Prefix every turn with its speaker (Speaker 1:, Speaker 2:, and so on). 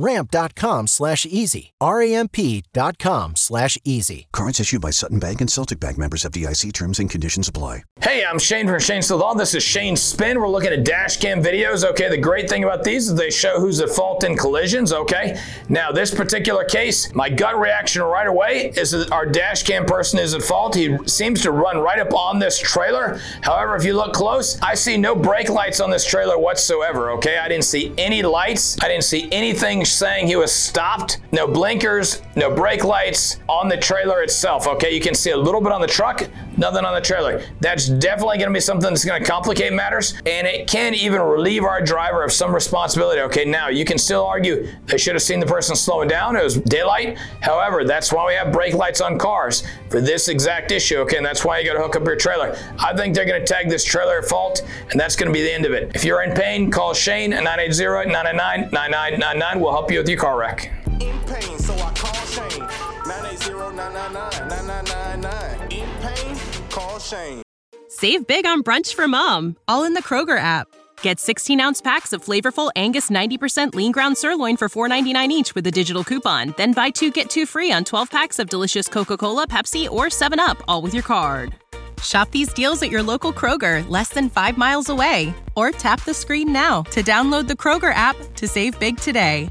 Speaker 1: Ramp.com slash easy. R-A-M-P.com slash easy.
Speaker 2: Cards issued by Sutton Bank and Celtic Bank members FDIC terms and conditions apply.
Speaker 3: Hey, I'm Shane from Shane Smith Law. This is Shane Spin. We're looking at dash cam videos. Okay, the great thing about these is they show who's at fault in collisions. Okay, now this particular case, my gut reaction right away is that our dash cam person is at fault. He seems to run right up on this trailer. However, if you look close, I see no brake lights on this trailer whatsoever. Okay, I didn't see any lights. I didn't see anything saying he was stopped. No blinkers, no brake lights on the trailer itself. Okay, you can see a little bit on the truck, nothing on the trailer. That's definitely going to be something that's going to complicate matters, and it can even relieve our driver of some responsibility. Okay, now you can still argue they should have seen the person slowing down. It was daylight. However, that's why we have brake lights on cars for this exact issue. Okay, and that's why you got to hook up your trailer. I think they're going to tag this trailer at fault, and that's going to be the end of it. If you're in pain, call Shane at 980 999 9999. We'll help you with your car wreck.
Speaker 4: In pain, so I call Shane. 980-999-9999. In pain, call Shane.
Speaker 5: Save big on brunch for mom, all in the Kroger app. Get 16 ounce packs of flavorful Angus 90% lean ground sirloin for $4.99 each with a digital coupon. Then buy two get two free on 12 packs of delicious Coca Cola, Pepsi, or 7UP, all with your card. Shop these deals at your local Kroger, less than five miles away. Or tap the screen now to download the Kroger app to save big today.